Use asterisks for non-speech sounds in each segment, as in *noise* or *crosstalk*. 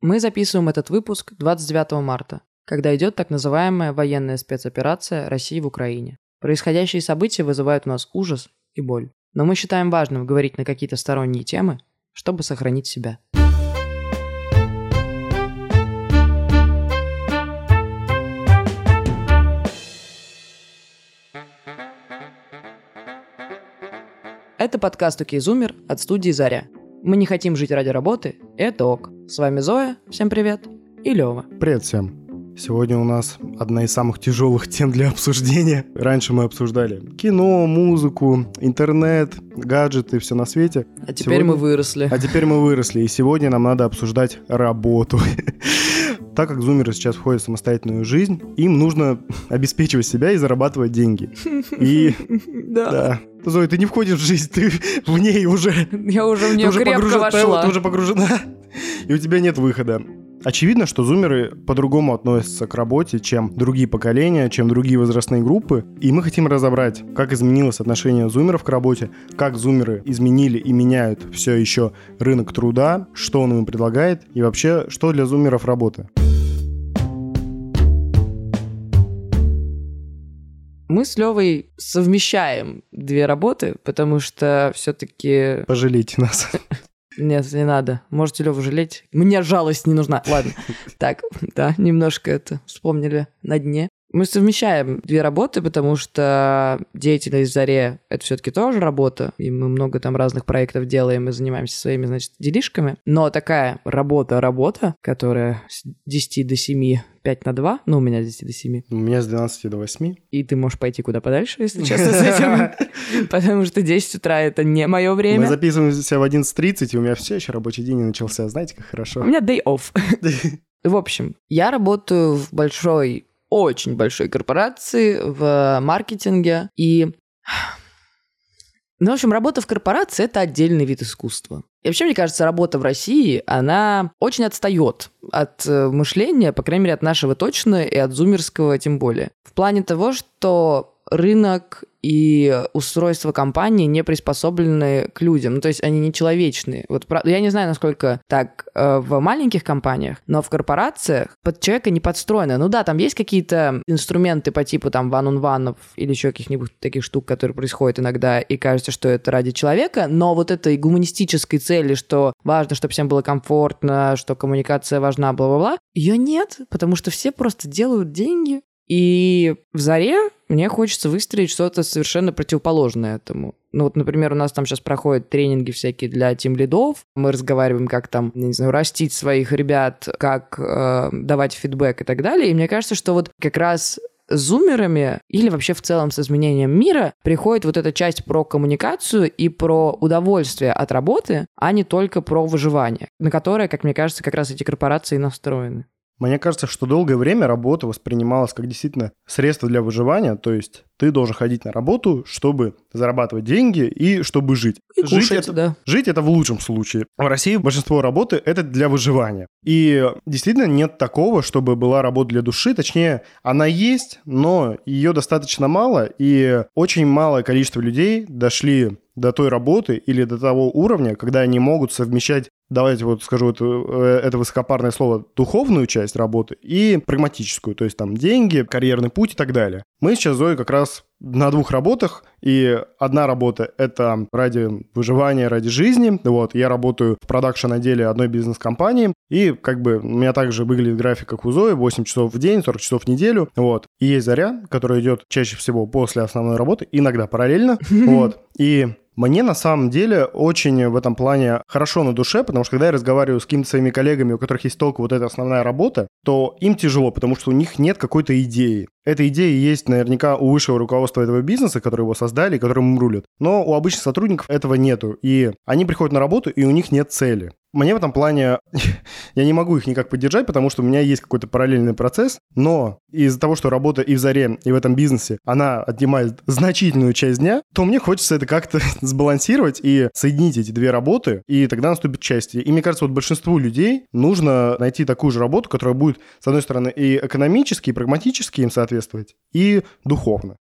Мы записываем этот выпуск 29 марта, когда идет так называемая военная спецоперация России в Украине. Происходящие события вызывают у нас ужас и боль. Но мы считаем важным говорить на какие-то сторонние темы, чтобы сохранить себя. Это подкаст «Окей, Зумер» от студии «Заря». Мы не хотим жить ради работы, это ок. С вами Зоя, всем привет, и Лева. Привет всем. Сегодня у нас одна из самых тяжелых тем для обсуждения. Раньше мы обсуждали кино, музыку, интернет, гаджеты, все на свете. А теперь сегодня... мы выросли. А теперь мы выросли, и сегодня нам надо обсуждать работу. *laughs* Так как зумеры сейчас входят в самостоятельную жизнь, им нужно *laughs* обеспечивать себя и зарабатывать деньги. *laughs* И да. Зоя, ты не входишь в жизнь, ты в ней уже. Я уже в нее крепко погружен, вошла. Ты уже погружена, и у тебя нет выхода. Очевидно, что зумеры по-другому относятся к работе, чем другие поколения, чем другие возрастные группы. И мы хотим разобрать, как изменилось отношение зумеров к работе, как зумеры изменили и меняют все еще рынок труда, что он им предлагает и вообще, что для зумеров работа. Мы с Левой совмещаем две работы, потому что все-таки... Пожалейте нас. Нет, не надо. Можете Леву жалеть. Мне жалость не нужна. Ладно. Так, да, немножко это вспомнили на дне. Мы совмещаем две работы, потому что деятельность в Заре — это все-таки тоже работа, и мы много там разных проектов делаем и занимаемся своими, значит, делишками. Но такая работа-работа, которая с 10 до 7 5 на 2, ну, у меня с 10 до 7. У меня с 12 до 8. И ты можешь пойти куда подальше, если *laughs* честно, с этим. Потому что 10 утра — это не мое время. Мы записываемся в 11.30, и у меня все еще рабочий день не начался. Знаете, как хорошо. У меня day off. *laughs* В общем, я работаю в большой очень большой корпорации в маркетинге. И ну, в общем, работа в корпорации – это отдельный вид искусства. И вообще, мне кажется, работа в России, она очень отстает от э, мышления, по крайней мере, от нашего точно, и от зумерского тем более. В плане того, что рынок и устройства компании не приспособлены к людям. Ну, то есть они не человечные. Вот я не знаю, насколько так э, в маленьких компаниях, но в корпорациях под человека не подстроено. Ну да, там есть какие-то инструменты по типу там ван-он-ванов или еще каких-нибудь таких штук, которые происходят иногда, и кажется, что это ради человека, но вот этой гуманистической цели, что важно, чтобы всем было комфортно, что коммуникация важна, бла-бла-бла, ее нет, потому что все просто делают деньги, и в «Заре» мне хочется выстроить что-то совершенно противоположное этому. Ну вот, например, у нас там сейчас проходят тренинги всякие для тим-лидов. Мы разговариваем, как там, не знаю, растить своих ребят, как э, давать фидбэк и так далее. И мне кажется, что вот как раз с зумерами или вообще в целом с изменением мира приходит вот эта часть про коммуникацию и про удовольствие от работы, а не только про выживание, на которое, как мне кажется, как раз эти корпорации настроены. Мне кажется, что долгое время работа воспринималась как действительно средство для выживания, то есть ты должен ходить на работу, чтобы зарабатывать деньги и чтобы жить. И жить кушать, это, да. Жить это в лучшем случае. В России большинство работы это для выживания. И действительно нет такого, чтобы была работа для души. Точнее, она есть, но ее достаточно мало, и очень малое количество людей дошли до той работы или до того уровня, когда они могут совмещать давайте вот скажу это, это высокопарное слово, духовную часть работы и прагматическую, то есть там деньги, карьерный путь и так далее. Мы сейчас, Зоя, как раз на двух работах, и одна работа — это ради выживания, ради жизни. Вот, я работаю в продакшн-отделе одной бизнес-компании, и как бы у меня также выглядит график, как у Зои, 8 часов в день, 40 часов в неделю. Вот. И есть заря, которая идет чаще всего после основной работы, иногда параллельно. *laughs* Вот. И мне на самом деле очень в этом плане хорошо на душе, потому что когда я разговариваю с какими-то своими коллегами, у которых есть только вот эта основная работа, то им тяжело, потому что у них нет какой-то идеи. Эта идея есть наверняка у высшего руководства этого бизнеса, которые его создали, которым им рулят. Но у обычных сотрудников этого нету. И они приходят на работу, и у них нет цели. Мне в этом плане, *laughs* я не могу их никак поддержать, потому что у меня есть какой-то параллельный процесс, но из-за того, что работа и в Заре, и в этом бизнесе, она отнимает значительную часть дня, то мне хочется это как-то *laughs* сбалансировать и соединить эти две работы, и тогда наступит счастье. И мне кажется, вот большинству людей нужно найти такую же работу, которая будет, с одной стороны, и экономически, и прагматически им соответствовать, и духовно.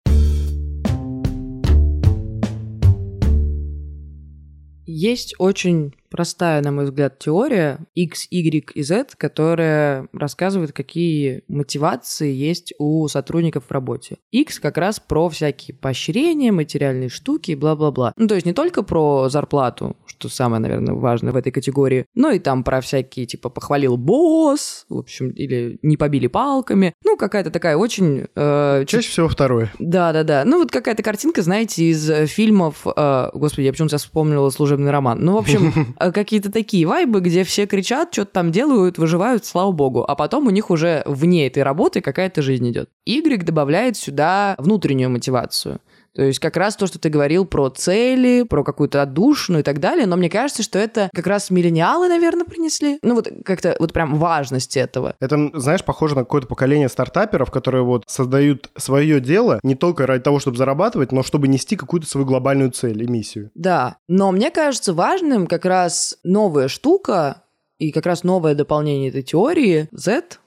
Есть очень простая, на мой взгляд, теория X, Y и Z, которая рассказывает, какие мотивации есть у сотрудников в работе. X как раз про всякие поощрения, материальные штуки и бла-бла-бла. Ну, то есть не только про зарплату, что самое, наверное, важное в этой категории, но и там про всякие, типа, похвалил босс, в общем, или не побили палками. Ну, какая-то такая очень... Э, Чаще всего второе. Да-да-да. Ну, вот какая-то картинка, знаете, из фильмов... Э, господи, я почему-то сейчас вспомнила служебный роман. Ну, в общем, *laughs* какие-то такие вайбы, где все кричат, что-то там делают, выживают, слава богу. А потом у них уже вне этой работы какая-то жизнь идет. Y добавляет сюда внутреннюю мотивацию. То есть как раз то, что ты говорил про цели, про какую-то отдушину и так далее, но мне кажется, что это как раз миллениалы, наверное, принесли. Ну вот как-то вот прям важность этого. Это, знаешь, похоже на какое-то поколение стартаперов, которые вот создают свое дело не только ради того, чтобы зарабатывать, но чтобы нести какую-то свою глобальную цель и миссию. Да, но мне кажется важным как раз новая штука и как раз новое дополнение этой теории Z,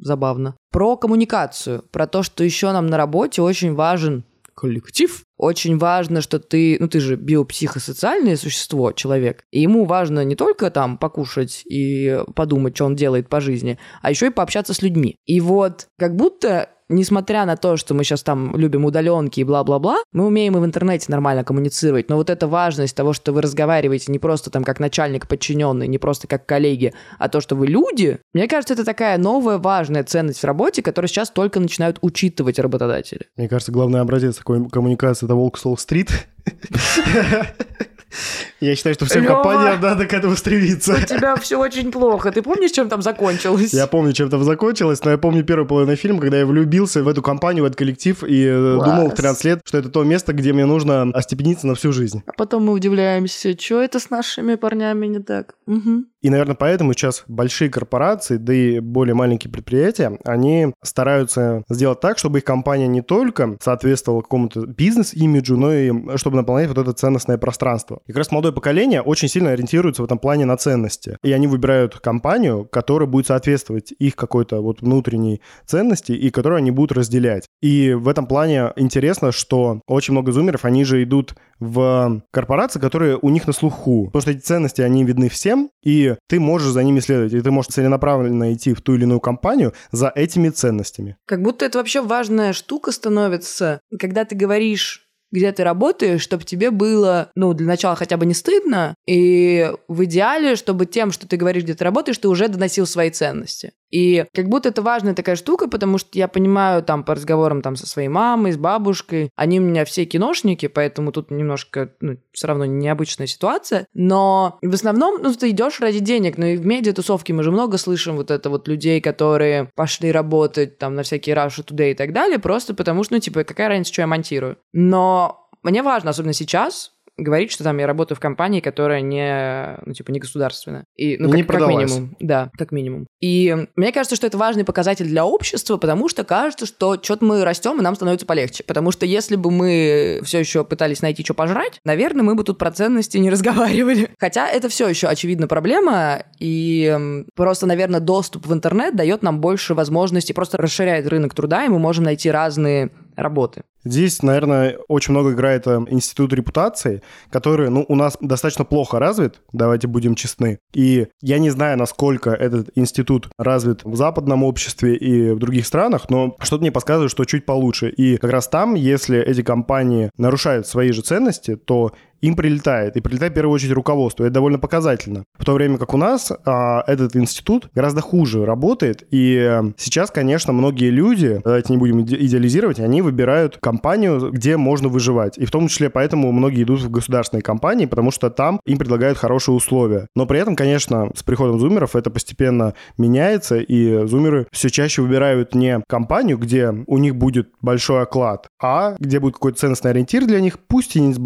забавно, про коммуникацию, про то, что еще нам на работе очень важен коллектив. Очень важно, что ты, ну ты же биопсихосоциальное существо, человек, и ему важно не только там покушать и подумать, что он делает по жизни, а еще и пообщаться с людьми. И вот как будто несмотря на то, что мы сейчас там любим удаленки и бла-бла-бла, мы умеем и в интернете нормально коммуницировать. Но вот эта важность того, что вы разговариваете не просто там как начальник подчиненный, не просто как коллеги, а то, что вы люди, мне кажется, это такая новая важная ценность в работе, которую сейчас только начинают учитывать работодатели. Мне кажется, главный образец такой коммуникации — это Волк Солл-стрит. *laughs* Я считаю, что всем Лёва, компаниям надо к этому стремиться. У тебя *laughs* все очень плохо. Ты помнишь, чем там закончилось? Я помню, чем там закончилось, но я помню первую половину фильма, когда я влюбился в эту компанию, в этот коллектив и э, Класс. думал в 13 лет, что это то место, где мне нужно остепениться на всю жизнь. А потом мы удивляемся, что это с нашими парнями не так. Угу. И, наверное, поэтому сейчас большие корпорации, да и более маленькие предприятия, они стараются сделать так, чтобы их компания не только соответствовала какому-то бизнес-имиджу, но и чтобы наполнять вот это ценностное пространство. И как раз молодое поколение очень сильно ориентируется в этом плане на ценности. И они выбирают компанию, которая будет соответствовать их какой-то вот внутренней ценности и которую они будут разделять. И в этом плане интересно, что очень много зумеров, они же идут в корпорации, которые у них на слуху. Потому что эти ценности, они видны всем, и ты можешь за ними следовать, и ты можешь целенаправленно идти в ту или иную компанию за этими ценностями. Как будто это вообще важная штука становится, когда ты говоришь где ты работаешь, чтобы тебе было, ну, для начала хотя бы не стыдно, и в идеале, чтобы тем, что ты говоришь, где ты работаешь, ты уже доносил свои ценности. И как будто это важная такая штука, потому что я понимаю там по разговорам там со своей мамой, с бабушкой, они у меня все киношники, поэтому тут немножко, ну, все равно необычная ситуация, но в основном, ну, ты идешь ради денег, но и в медиа-тусовке мы же много слышим вот это вот людей, которые пошли работать там на всякие Russia Today и так далее, просто потому что, ну, типа, какая разница, что я монтирую. Но мне важно, особенно сейчас, говорить, что там я работаю в компании, которая не, ну, типа, не государственная. И, ну, как, не как минимум. Да, как минимум. И мне кажется, что это важный показатель для общества, потому что кажется, что что-то мы растем, и нам становится полегче. Потому что если бы мы все еще пытались найти, что пожрать, наверное, мы бы тут про ценности не *laughs* разговаривали. Хотя это все еще, очевидно, проблема, и просто, наверное, доступ в интернет дает нам больше возможностей, просто расширяет рынок труда, и мы можем найти разные работы. Здесь, наверное, очень много играет э, институт репутации, который, ну, у нас достаточно плохо развит, давайте будем честны. И я не знаю, насколько этот институт развит в западном обществе и в других странах, но что-то мне подсказывает, что чуть получше. И как раз там, если эти компании нарушают свои же ценности, то им прилетает. И прилетает в первую очередь руководство. Это довольно показательно. В то время как у нас а, этот институт гораздо хуже работает. И э, сейчас, конечно, многие люди, давайте не будем идеализировать, они выбирают компанию, где можно выживать. И в том числе поэтому многие идут в государственные компании, потому что там им предлагают хорошие условия. Но при этом, конечно, с приходом зумеров это постепенно меняется, и зумеры все чаще выбирают не компанию, где у них будет большой оклад, а где будет какой-то ценностный ориентир для них, пусть и, с,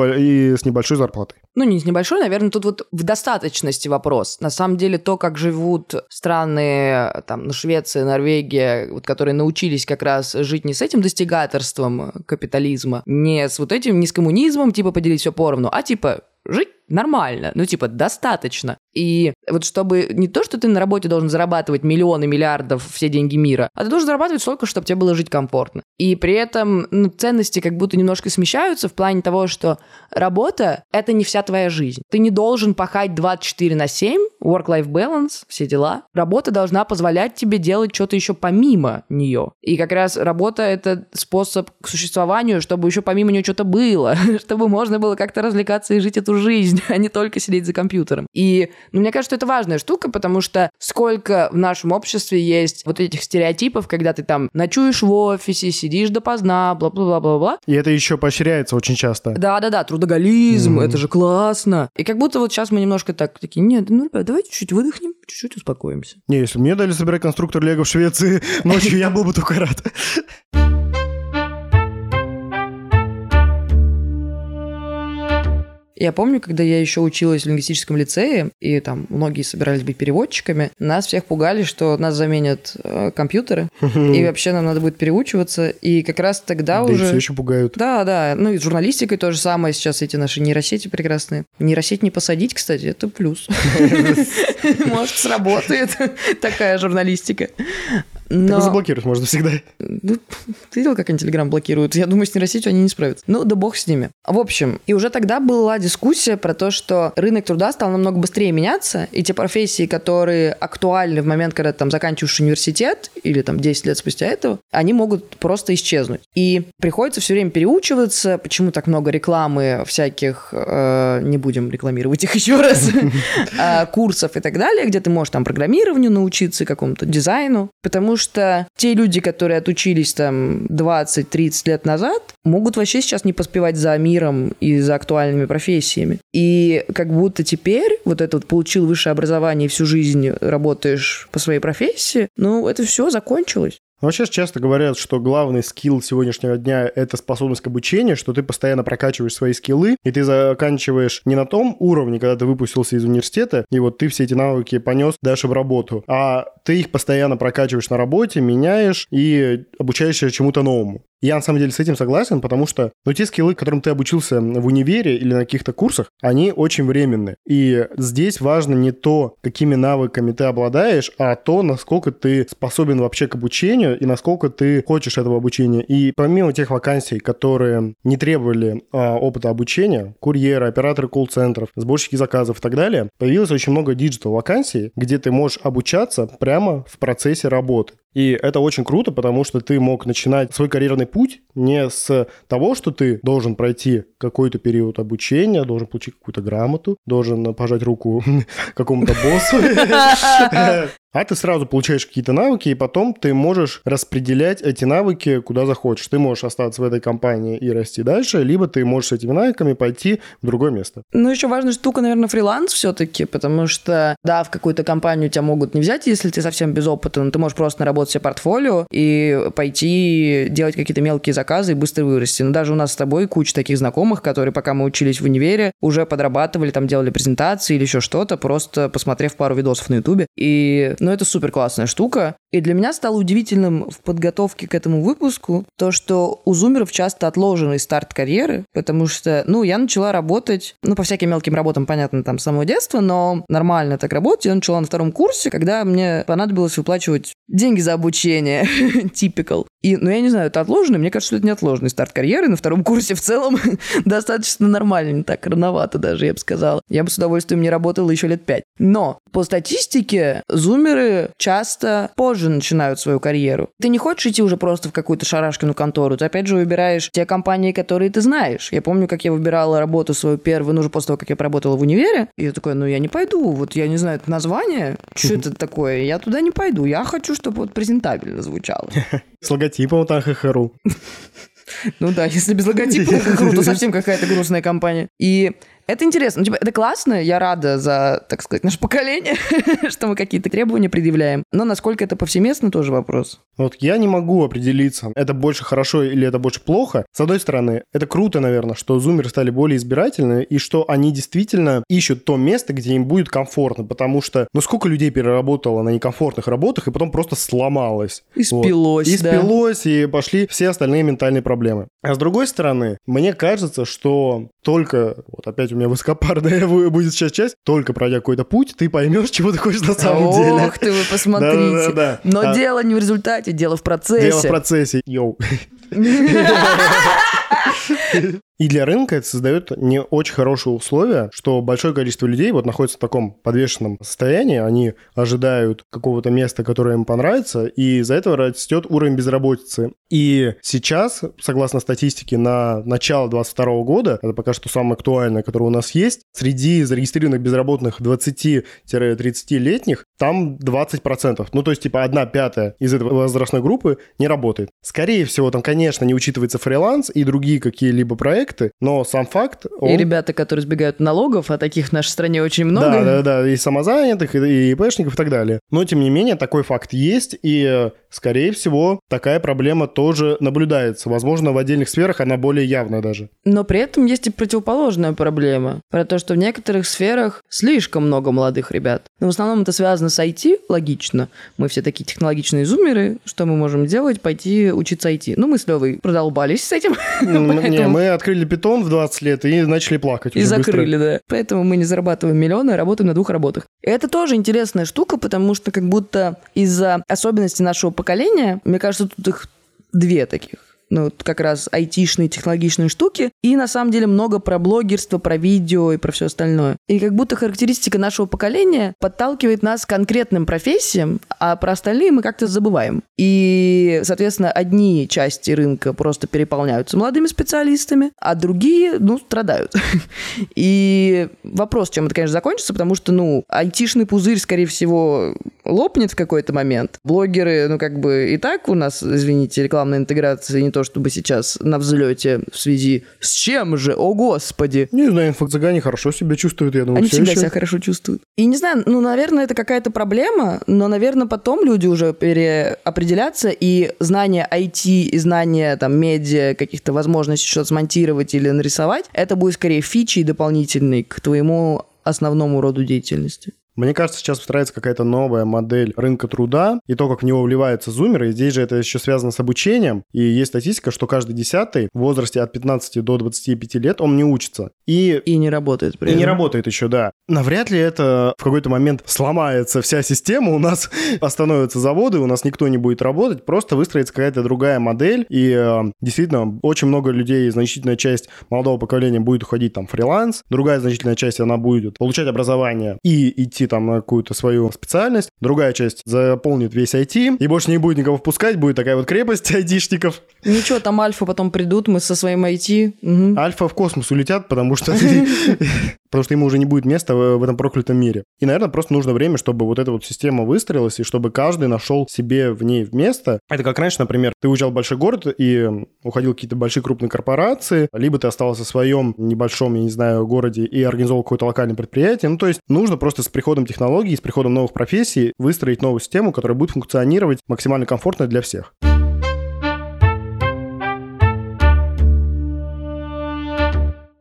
с небольшой зарплатой. Ну, не с небольшой, наверное, тут вот в достаточности вопрос. На самом деле, то, как живут страны, там, ну, Швеция, Норвегия, вот, которые научились как раз жить не с этим достигаторством капитализма, не с вот этим, не с коммунизмом, типа, поделить все поровну, а типа жить нормально, ну, типа, достаточно. И вот чтобы не то, что ты на работе должен зарабатывать миллионы, миллиардов, все деньги мира, а ты должен зарабатывать столько, чтобы тебе было жить комфортно. И при этом ну, ценности как будто немножко смещаются в плане того, что работа — это не вся твоя жизнь. Ты не должен пахать 24 на 7, work-life balance, все дела. Работа должна позволять тебе делать что-то еще помимо нее. И как раз работа — это способ к существованию, чтобы еще помимо нее что-то было, *laughs* чтобы можно было как-то развлекаться и жить эту жизнь, *laughs* а не только сидеть за компьютером. И ну, мне кажется, это важная штука, потому что сколько в нашем обществе есть вот этих стереотипов, когда ты там ночуешь в офисе, сидишь допоздна, бла-бла-бла-бла-бла. И это еще поощряется очень часто. Да-да-да, трудоголизм, mm-hmm. это же классно. И как будто вот сейчас мы немножко так такие, нет, ну, ребят, давайте чуть выдохнем, чуть-чуть успокоимся. Не, если мне дали собирать конструктор Лего в Швеции *laughs* ночью, я был бы только рад. *laughs* Я помню, когда я еще училась в лингвистическом лицее, и там многие собирались быть переводчиками, нас всех пугали, что нас заменят э, компьютеры, и вообще нам надо будет переучиваться. И как раз тогда да уже... Все еще пугают. Да, да. Ну и с журналистикой то же самое. Сейчас эти наши нейросети прекрасные. Нейросеть не посадить, кстати, это плюс. *laughs* Может, сработает *laughs* такая журналистика. Но... Так заблокировать можно всегда. Ну, ты видел, как они Телеграм блокируют? Я думаю, с нейросетью они не справятся. Ну, да бог с ними. В общем, и уже тогда была дискуссия про то, что рынок труда стал намного быстрее меняться, и те профессии, которые актуальны в момент, когда ты там заканчиваешь университет, или там 10 лет спустя этого, они могут просто исчезнуть. И приходится все время переучиваться, почему так много рекламы всяких, э, не будем рекламировать их *laughs* еще раз, э, *laughs* курсов и так далее, где ты можешь там программированию научиться, какому-то дизайну, потому что те люди, которые отучились там 20-30 лет назад, могут вообще сейчас не поспевать за миром и за актуальными профессиями. И как будто теперь вот это вот получил высшее образование и всю жизнь работаешь по своей профессии, ну, это все закончилось. Вообще часто говорят, что главный скилл сегодняшнего дня – это способность к обучению, что ты постоянно прокачиваешь свои скиллы, и ты заканчиваешь не на том уровне, когда ты выпустился из университета, и вот ты все эти навыки понес дальше в работу, а ты их постоянно прокачиваешь на работе, меняешь и обучаешься чему-то новому. Я на самом деле с этим согласен, потому что ну, те скиллы, которым ты обучился в универе или на каких-то курсах, они очень временны. И здесь важно не то, какими навыками ты обладаешь, а то, насколько ты способен вообще к обучению и насколько ты хочешь этого обучения. И помимо тех вакансий, которые не требовали а, опыта обучения, курьеры, операторы колл-центров, сборщики заказов и так далее, появилось очень много digital вакансий, где ты можешь обучаться прямо в процессе работы. И это очень круто, потому что ты мог начинать свой карьерный путь не с того, что ты должен пройти какой-то период обучения, должен получить какую-то грамоту, должен пожать руку *laughs* какому-то боссу, *laughs* а ты сразу получаешь какие-то навыки, и потом ты можешь распределять эти навыки куда захочешь. Ты можешь остаться в этой компании и расти дальше, либо ты можешь с этими навыками пойти в другое место. Ну, еще важная штука, наверное, фриланс все-таки, потому что, да, в какую-то компанию тебя могут не взять, если ты совсем без опыта, но ты можешь просто наработать себе портфолио и пойти делать какие-то мелкие заказы и быстро вырасти. Но даже у нас с тобой куча таких знакомых, которые, пока мы учились в универе, уже подрабатывали, там делали презентации или еще что-то, просто посмотрев пару видосов на ютубе. И но это супер классная штука. И для меня стало удивительным в подготовке к этому выпуску то, что у зумеров часто отложенный старт карьеры, потому что, ну, я начала работать, ну, по всяким мелким работам, понятно, там, с самого детства, но нормально так работать. Я начала на втором курсе, когда мне понадобилось выплачивать деньги за обучение. *laughs* Типикал. И, ну, я не знаю, это отложенный? Мне кажется, что это не отложенный старт карьеры. На втором курсе в целом *laughs* достаточно нормально, не так рановато даже, я бы сказала. Я бы с удовольствием не работала еще лет пять. Но по статистике зумеры часто позже начинают свою карьеру. Ты не хочешь идти уже просто в какую-то шарашкину контору. Ты опять же выбираешь те компании, которые ты знаешь. Я помню, как я выбирала работу свою первую, ну, уже после того, как я поработала в универе. И я такой, ну, я не пойду. Вот я не знаю это название. Что это такое? Я туда не пойду. Я хочу, чтобы вот презентабельно звучало. *laughs* С логотипом там ХХРУ. *laughs* Ну да, если без логотипа *laughs* то совсем какая-то грустная компания. И это интересно. Ну, типа, это классно. Я рада за, так сказать, наше поколение, *laughs* что мы какие-то требования предъявляем. Но насколько это повсеместно, тоже вопрос. Вот я не могу определиться, это больше хорошо или это больше плохо. С одной стороны, это круто, наверное, что зумеры стали более избирательны и что они действительно ищут то место, где им будет комфортно, потому что, ну, сколько людей переработало на некомфортных работах и потом просто сломалось. И спилось, вот. И спилось, да. и пошли все остальные ментальные проблемы. А с другой стороны, мне кажется, что только, вот опять у меня высокопарная *laughs* будет сейчас часть, только пройдя какой-то путь, ты поймешь, чего ты хочешь на самом Ох, деле. Ох ты, вы *laughs* посмотрите. Да, да, да. Но А- дело не в результате, дело в процессе. Дело в процессе. Йоу. *laughs* И для рынка это создает не очень хорошие условия, что большое количество людей вот находится в таком подвешенном состоянии, они ожидают какого-то места, которое им понравится, и из-за этого растет уровень безработицы. И сейчас, согласно статистике, на начало 2022 года, это пока что самое актуальное, которое у нас есть, среди зарегистрированных безработных 20-30-летних там 20%. Ну, то есть, типа, одна пятая из этой возрастной группы не работает. Скорее всего, там, конечно, не учитывается фриланс и другие какие-либо проекты, но сам факт... И он- ребята, которые избегают налогов, а таких в нашей стране очень много. Да, да, да, и самозанятых, и, и ИПшников и так далее. Но, тем не менее, такой факт есть, и, скорее всего, такая проблема тоже наблюдается. Возможно, в отдельных сферах она более явная даже. Но при этом есть и противоположная проблема. Про то, что в некоторых сферах слишком много молодых ребят. Но в основном это связано с IT, логично. Мы все такие технологичные зумеры. Что мы можем делать? Пойти учиться IT. Ну, мы с Левой продолбались с этим. М, *laughs* Не, мы открыли питон в 20 лет и начали плакать И закрыли, да. Поэтому мы не зарабатываем миллионы, а работаем на двух работах. Это тоже интересная штука, потому что как будто из-за особенностей нашего поколения, мне кажется, тут их две таких. Ну, как раз айтишные, технологичные штуки. И на самом деле много про блогерство, про видео и про все остальное. И как будто характеристика нашего поколения подталкивает нас к конкретным профессиям, а про остальные мы как-то забываем. И, соответственно, одни части рынка просто переполняются молодыми специалистами, а другие, ну, страдают. *laughs* И вопрос, чем это, конечно, закончится, потому что, ну, айтишный пузырь, скорее всего, лопнет в какой-то момент. Блогеры, ну, как бы и так у нас, извините, рекламная интеграция не то чтобы сейчас на взлете в связи с чем же, о господи. Не знаю, инфо-цыгане хорошо себя чувствуют, я думаю, Они все всегда еще. себя хорошо чувствуют. И не знаю, ну, наверное, это какая-то проблема, но, наверное, потом люди уже переопределятся, и знание IT и знание там медиа, каких-то возможностей что-то смонтировать или нарисовать, это будет скорее фичей дополнительной к твоему основному роду деятельности. Мне кажется, сейчас выстраивается какая-то новая модель рынка труда, и то, как в него вливаются зумеры, и здесь же это еще связано с обучением, и есть статистика, что каждый десятый в возрасте от 15 до 25 лет, он не учится. И И не работает при И не этом. работает еще, да. Навряд ли это в какой-то момент сломается вся система, у нас *laughs* остановятся заводы, у нас никто не будет работать, просто выстроится какая-то другая модель, и э, действительно очень много людей, значительная часть молодого поколения будет уходить там фриланс, другая значительная часть, она будет получать образование и идти там на какую-то свою специальность, другая часть заполнит весь IT, и больше не будет никого впускать, будет такая вот крепость *laughs* айтишников. Ничего, там альфа потом придут, мы со своим IT. мгм. Альфа в космос улетят, потому что *laughs* потому что ему уже не будет места в этом проклятом мире. И, наверное, просто нужно время, чтобы вот эта вот система выстроилась, и чтобы каждый нашел себе в ней место. Это как раньше, например, ты уезжал в большой город и уходил в какие-то большие крупные корпорации, либо ты оставался в своем небольшом, я не знаю, городе и организовал какое-то локальное предприятие. Ну, то есть нужно просто с приходом технологий, с приходом новых профессий выстроить новую систему, которая будет функционировать максимально комфортно для всех.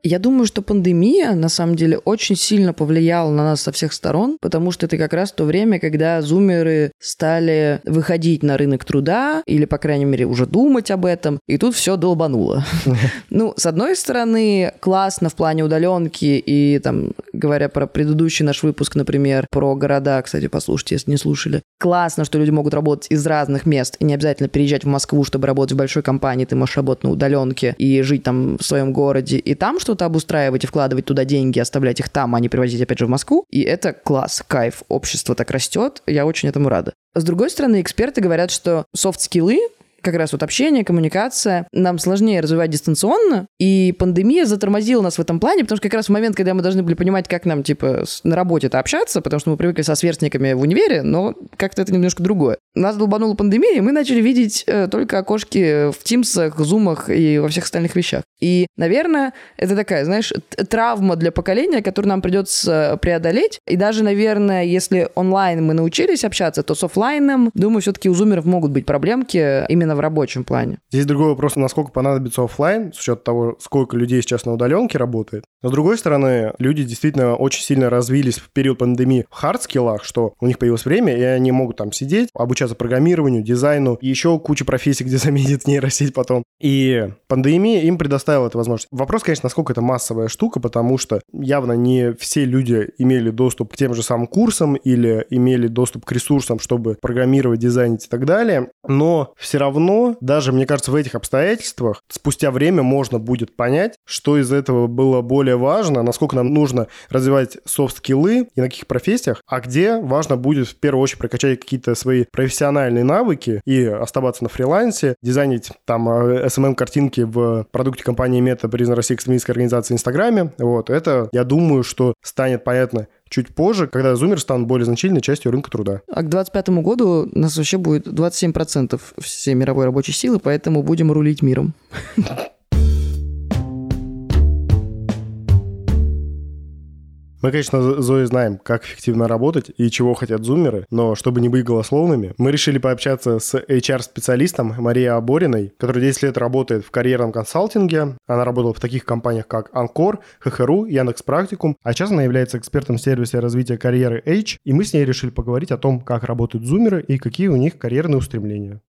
Я думаю, что пандемия, на самом деле, очень сильно повлияла на нас со всех сторон, потому что это как раз то время, когда зумеры стали выходить на рынок труда, или, по крайней мере, уже думать об этом, и тут все долбануло. *laughs* Ну, с одной стороны, классно в плане удаленки, и там, говоря про предыдущий наш выпуск, например, про города, кстати, послушайте, если не слушали, классно, что люди могут работать из разных мест, и не обязательно переезжать в Москву, чтобы работать в большой компании, ты можешь работать на удаленке и жить там в своем городе, и там что-то обустраивать и вкладывать туда деньги, оставлять их там, а не привозить опять же в Москву. И это класс, кайф, общество так растет, я очень этому рада. С другой стороны, эксперты говорят, что софт-скиллы как раз вот общение, коммуникация нам сложнее развивать дистанционно, и пандемия затормозила нас в этом плане, потому что как раз в момент, когда мы должны были понимать, как нам, типа, на работе-то общаться, потому что мы привыкли со сверстниками в универе, но как-то это немножко другое. Нас долбанула пандемия, и мы начали видеть э, только окошки в Тимсах, Зумах и во всех остальных вещах. И, наверное, это такая, знаешь, травма для поколения, которую нам придется преодолеть. И даже, наверное, если онлайн мы научились общаться, то с оффлайном, думаю, все-таки у зумеров могут быть проблемки именно в рабочем плане. Здесь другой вопрос, насколько понадобится оффлайн, с учетом того, сколько людей сейчас на удаленке работает. С другой стороны, люди действительно очень сильно развились в период пандемии в хардскиллах, что у них появилось время, и они могут там сидеть, обучаться программированию, дизайну, и еще куча профессий, где *laughs* заменит нейросеть потом. И пандемия им предоставила эту возможность. Вопрос, конечно, насколько это массовая штука, потому что явно не все люди имели доступ к тем же самым курсам или имели доступ к ресурсам, чтобы программировать, дизайнить и так далее. Но все равно, даже, мне кажется, в этих обстоятельствах спустя время можно будет понять, что из этого было более важно, насколько нам нужно развивать софт-скиллы и на каких профессиях, а где важно будет в первую очередь прокачать какие-то свои профессиональные навыки и оставаться на фрилансе, дизайнить там SMM-картинки в продукте компании Meta, признанной России экстремистской организации Инстаграме. Вот, это, я думаю, что станет понятно чуть позже, когда зумер станут более значительной частью рынка труда. А к 2025 году у нас вообще будет 27% всей мировой рабочей силы, поэтому будем рулить миром. *laughs* Мы, конечно, Зои знаем, как эффективно работать и чего хотят зумеры, но чтобы не быть голословными, мы решили пообщаться с HR-специалистом Марией Абориной, которая 10 лет работает в карьерном консалтинге. Она работала в таких компаниях, как Анкор, ХХРУ, Яндекс Практикум, а сейчас она является экспертом в сервисе развития карьеры H, и мы с ней решили поговорить о том, как работают зумеры и какие у них карьерные устремления.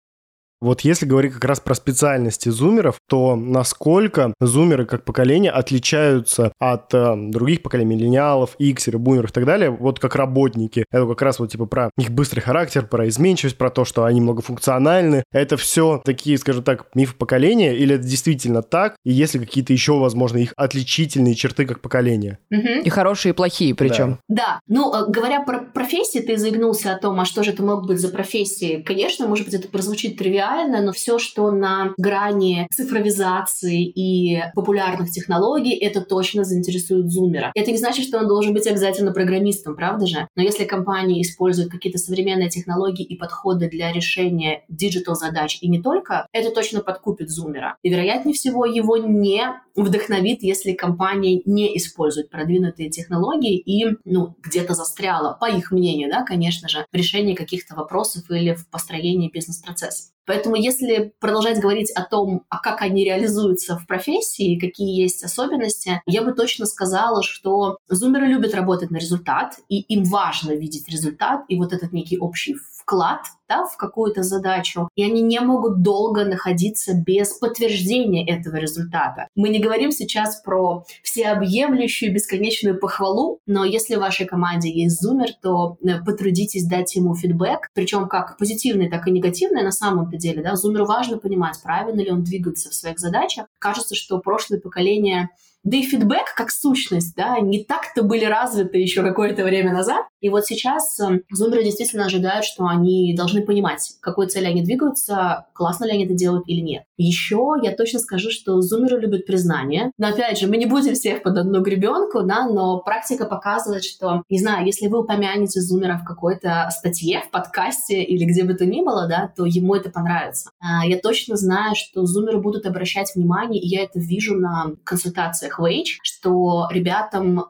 Вот если говорить как раз про специальности зумеров, то насколько зумеры как поколение отличаются от э, других поколений, миллениалов, иксеров, бумеров и так далее, вот как работники. Это как раз вот типа про их быстрый характер, про изменчивость, про то, что они многофункциональны. Это все такие, скажем так, мифы поколения, или это действительно так? И есть ли какие-то еще, возможно, их отличительные черты как поколения? Угу. И хорошие, и плохие причем. Да. да. Ну, э, говоря про профессии, ты заикнулся о том, а что же это могут быть за профессии. Конечно, может быть, это прозвучит тривиально, но все, что на грани цифровизации и популярных технологий, это точно заинтересует зумера. Это не значит, что он должен быть обязательно программистом, правда же? Но если компания использует какие-то современные технологии и подходы для решения digital задач и не только, это точно подкупит зумера. И вероятнее всего его не вдохновит, если компания не использует продвинутые технологии и ну, где-то застряла, по их мнению, да, конечно же, в решении каких-то вопросов или в построении бизнес-процесса. Поэтому если продолжать говорить о том, а как они реализуются в профессии, какие есть особенности, я бы точно сказала, что зумеры любят работать на результат, и им важно видеть результат, и вот этот некий общий вклад да, в какую-то задачу, и они не могут долго находиться без подтверждения этого результата. Мы не говорим сейчас про всеобъемлющую бесконечную похвалу, но если в вашей команде есть зумер, то э, потрудитесь дать ему фидбэк, причем как позитивный, так и негативный на самом-то деле. Да? Зумеру важно понимать, правильно ли он двигается в своих задачах. Кажется, что прошлое поколение да и фидбэк как сущность, да, не так-то были развиты еще какое-то время назад. И вот сейчас э, зумеры действительно ожидают, что они должны понимать, к какой цели они двигаются, классно ли они это делают или нет. Еще я точно скажу, что зумеры любят признание. Но опять же, мы не будем всех под одну гребенку, да, но практика показывает, что, не знаю, если вы упомянете зумера в какой-то статье, в подкасте или где бы то ни было, да, то ему это понравится. А, я точно знаю, что зумеры будут обращать внимание, и я это вижу на консультациях конференциях Wage, что ребятам э,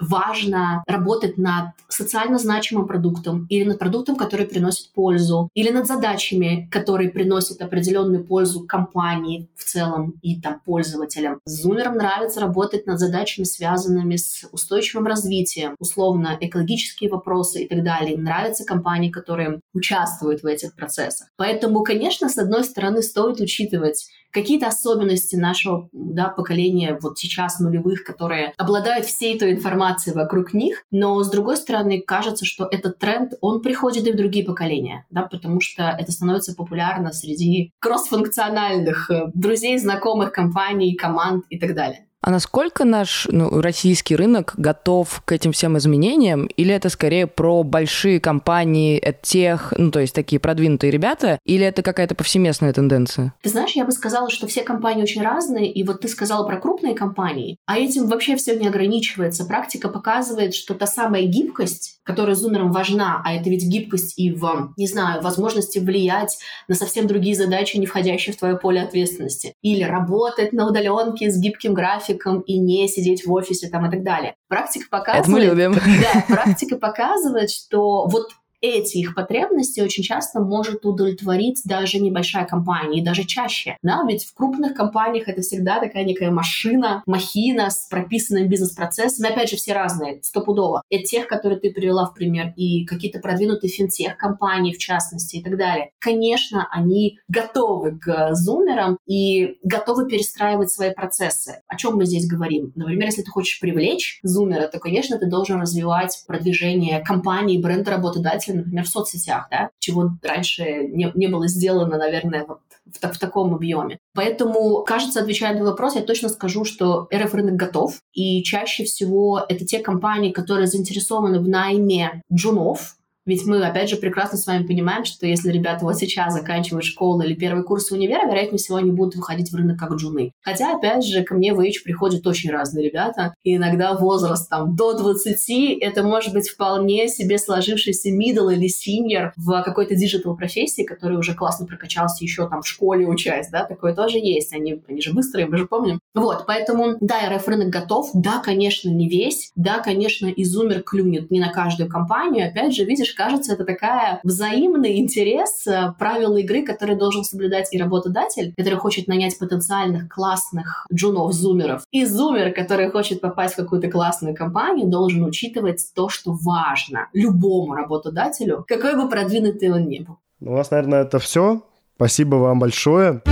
важно работать над социально значимым продуктом или над продуктом, который приносит пользу, или над задачами, которые приносят определенную пользу компании в целом и там пользователям. Зумерам нравится работать над задачами, связанными с устойчивым развитием, условно экологические вопросы и так далее. Им нравятся компании, которые участвуют в этих процессах. Поэтому, конечно, с одной стороны, стоит учитывать какие-то особенности нашего да, поколения вот сейчас нулевых, которые обладают всей той информацией вокруг них, но с другой стороны кажется, что этот тренд, он приходит и в другие поколения, да, потому что это становится популярно среди кроссфункциональных э, друзей, знакомых, компаний, команд и так далее. А насколько наш ну, российский рынок готов к этим всем изменениям? Или это скорее про большие компании, тех, ну, то есть такие продвинутые ребята? Или это какая-то повсеместная тенденция? Ты знаешь, я бы сказала, что все компании очень разные. И вот ты сказала про крупные компании, а этим вообще все не ограничивается. Практика показывает, что та самая гибкость, которая зумерам важна, а это ведь гибкость и в, не знаю, возможности влиять на совсем другие задачи, не входящие в твое поле ответственности. Или работать на удаленке с гибким графиком, графиком и не сидеть в офисе там и так далее. Практика показывает... Это мы любим. *laughs* Да, практика показывает, что вот эти их потребности очень часто может удовлетворить даже небольшая компания, и даже чаще. Да? Ведь в крупных компаниях это всегда такая некая машина, махина с прописанными бизнес-процессами. Опять же, все разные, стопудово. И тех, которые ты привела в пример, и какие-то продвинутые финтех-компании, в частности, и так далее. Конечно, они готовы к зумерам и готовы перестраивать свои процессы. О чем мы здесь говорим? Например, если ты хочешь привлечь зумера, то, конечно, ты должен развивать продвижение компании, бренда работодателя, например, в соцсетях, да, чего раньше не, не было сделано, наверное, вот в, в таком объеме. Поэтому, кажется, отвечая на вопрос, я точно скажу, что РФ рынок готов, и чаще всего это те компании, которые заинтересованы в найме джунов, ведь мы, опять же, прекрасно с вами понимаем, что если ребята вот сейчас заканчивают школу или первый курс универа, вероятнее всего, они будут выходить в рынок как джуны. Хотя, опять же, ко мне в H приходят очень разные ребята, и иногда возраст там до 20, это может быть вполне себе сложившийся middle или senior в какой-то digital профессии, который уже классно прокачался еще там в школе учась, да, такое тоже есть. Они, они же быстрые, мы же помним. Вот, поэтому, да, РФ рынок готов, да, конечно, не весь, да, конечно, изумер клюнет не на каждую компанию, опять же, видишь, кажется, это такая взаимный интерес, э, правила игры, которые должен соблюдать и работодатель, который хочет нанять потенциальных классных джунов-зумеров, и зумер, который хочет попасть в какую-то классную компанию, должен учитывать то, что важно любому работодателю, какой бы продвинутый он ни был. У нас, наверное, это все. Спасибо вам большое.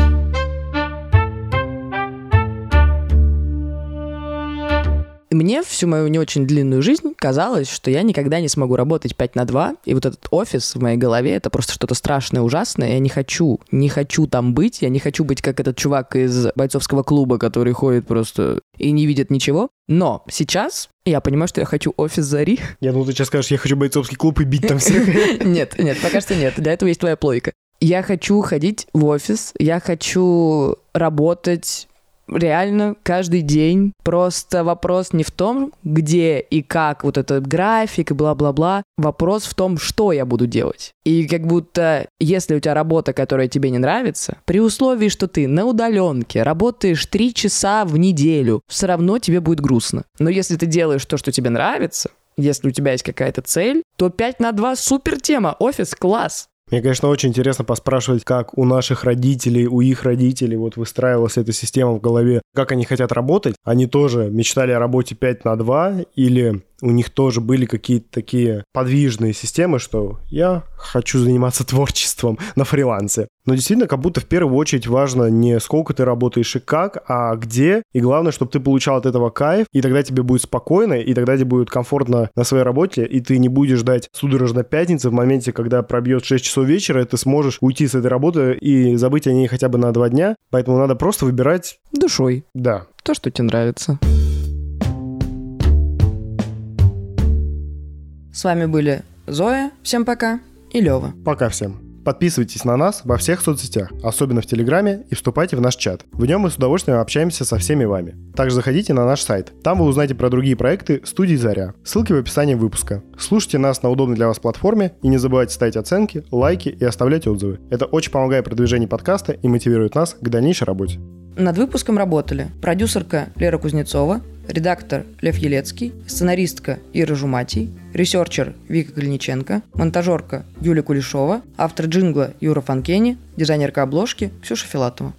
Мне всю мою не очень длинную жизнь казалось, что я никогда не смогу работать 5 на 2, и вот этот офис в моей голове — это просто что-то страшное, ужасное, я не хочу, не хочу там быть, я не хочу быть как этот чувак из бойцовского клуба, который ходит просто и не видит ничего. Но сейчас я понимаю, что я хочу офис Зари. Я думал, ты сейчас скажешь, я хочу бойцовский клуб и бить там всех. *laughs* Нет, нет, пока что нет. Для этого есть твоя плойка. Я хочу ходить в офис, я хочу работать реально каждый день. Просто вопрос не в том, где и как вот этот график и бла-бла-бла. Вопрос в том, что я буду делать. И как будто, если у тебя работа, которая тебе не нравится, при условии, что ты на удаленке работаешь три часа в неделю, все равно тебе будет грустно. Но если ты делаешь то, что тебе нравится, если у тебя есть какая-то цель, то 5 на 2 супер тема, офис класс. Мне, конечно, очень интересно поспрашивать, как у наших родителей, у их родителей вот выстраивалась эта система в голове, как они хотят работать. Они тоже мечтали о работе 5 на 2 или у них тоже были какие-то такие подвижные системы, что я хочу заниматься *laughs* творчеством на фрилансе. Но действительно, как будто в первую очередь важно не сколько ты работаешь и как, а где. И главное, чтобы ты получал от этого кайф, и тогда тебе будет спокойно, и тогда тебе будет комфортно на своей работе, и ты не будешь ждать судорожно пятницы в моменте, когда пробьет 6 часов вечера, и ты сможешь уйти с этой работы и забыть о ней хотя бы на два дня. Поэтому надо просто выбирать... Душой. Да. То, что тебе нравится. С вами были Зоя, всем пока, и Лева. Пока всем. Подписывайтесь на нас во всех соцсетях, особенно в Телеграме, и вступайте в наш чат. В нем мы с удовольствием общаемся со всеми вами. Также заходите на наш сайт. Там вы узнаете про другие проекты студии Заря. Ссылки в описании выпуска. Слушайте нас на удобной для вас платформе и не забывайте ставить оценки, лайки и оставлять отзывы. Это очень помогает продвижению подкаста и мотивирует нас к дальнейшей работе. Над выпуском работали продюсерка Лера Кузнецова, редактор Лев Елецкий, сценаристка Ира Жуматий, ресерчер Вика Калиниченко, монтажерка Юлия Кулешова, автор джингла Юра Фанкени, дизайнерка обложки Ксюша Филатова.